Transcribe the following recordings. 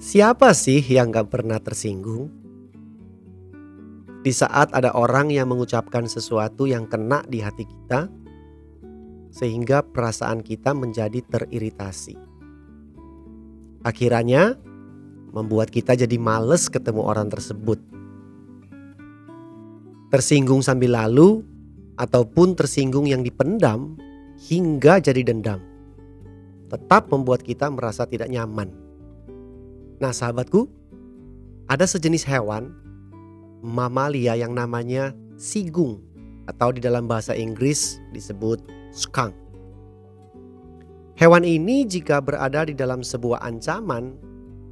Siapa sih yang gak pernah tersinggung? Di saat ada orang yang mengucapkan sesuatu yang kena di hati kita, sehingga perasaan kita menjadi teriritasi. Akhirnya, membuat kita jadi males ketemu orang tersebut. Tersinggung sambil lalu, ataupun tersinggung yang dipendam hingga jadi dendam, tetap membuat kita merasa tidak nyaman. Nah sahabatku, ada sejenis hewan mamalia yang namanya sigung atau di dalam bahasa Inggris disebut skunk. Hewan ini jika berada di dalam sebuah ancaman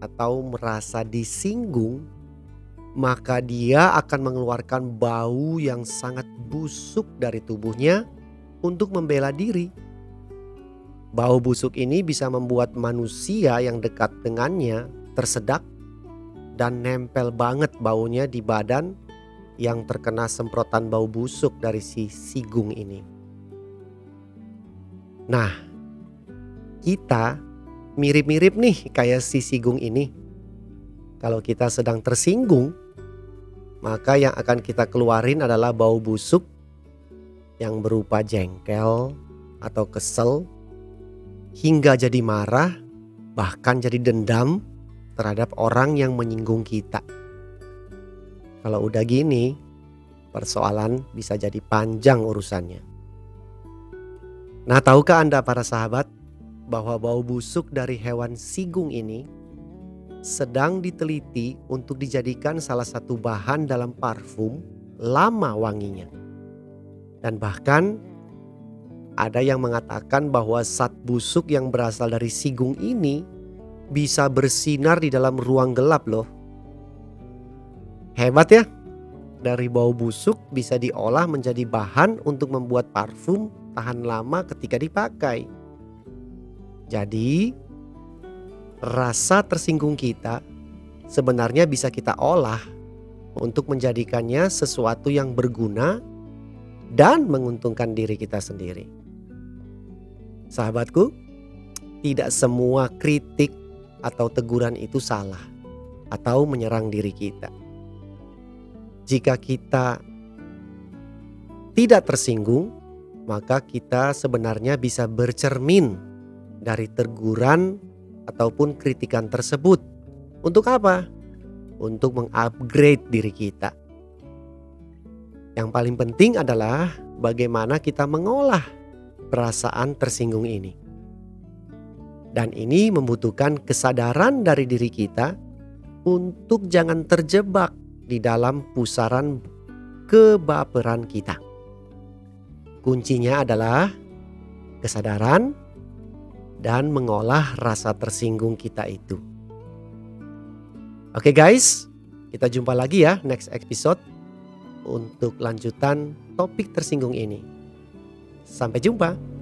atau merasa disinggung, maka dia akan mengeluarkan bau yang sangat busuk dari tubuhnya untuk membela diri. Bau busuk ini bisa membuat manusia yang dekat dengannya tersedak dan nempel banget baunya di badan yang terkena semprotan bau busuk dari si sigung ini. Nah, kita mirip-mirip nih kayak si sigung ini. Kalau kita sedang tersinggung, maka yang akan kita keluarin adalah bau busuk yang berupa jengkel atau kesel hingga jadi marah, bahkan jadi dendam terhadap orang yang menyinggung kita. Kalau udah gini, persoalan bisa jadi panjang urusannya. Nah, tahukah Anda para sahabat bahwa bau busuk dari hewan sigung ini sedang diteliti untuk dijadikan salah satu bahan dalam parfum lama wanginya. Dan bahkan ada yang mengatakan bahwa zat busuk yang berasal dari sigung ini bisa bersinar di dalam ruang gelap loh. Hebat ya? Dari bau busuk bisa diolah menjadi bahan untuk membuat parfum tahan lama ketika dipakai. Jadi, rasa tersinggung kita sebenarnya bisa kita olah untuk menjadikannya sesuatu yang berguna dan menguntungkan diri kita sendiri. Sahabatku, tidak semua kritik atau teguran itu salah atau menyerang diri kita. Jika kita tidak tersinggung, maka kita sebenarnya bisa bercermin dari teguran ataupun kritikan tersebut. Untuk apa? Untuk mengupgrade diri kita. Yang paling penting adalah bagaimana kita mengolah perasaan tersinggung ini. Dan ini membutuhkan kesadaran dari diri kita untuk jangan terjebak di dalam pusaran kebaperan kita. Kuncinya adalah kesadaran dan mengolah rasa tersinggung kita itu. Oke guys, kita jumpa lagi ya next episode untuk lanjutan topik tersinggung ini. Sampai jumpa.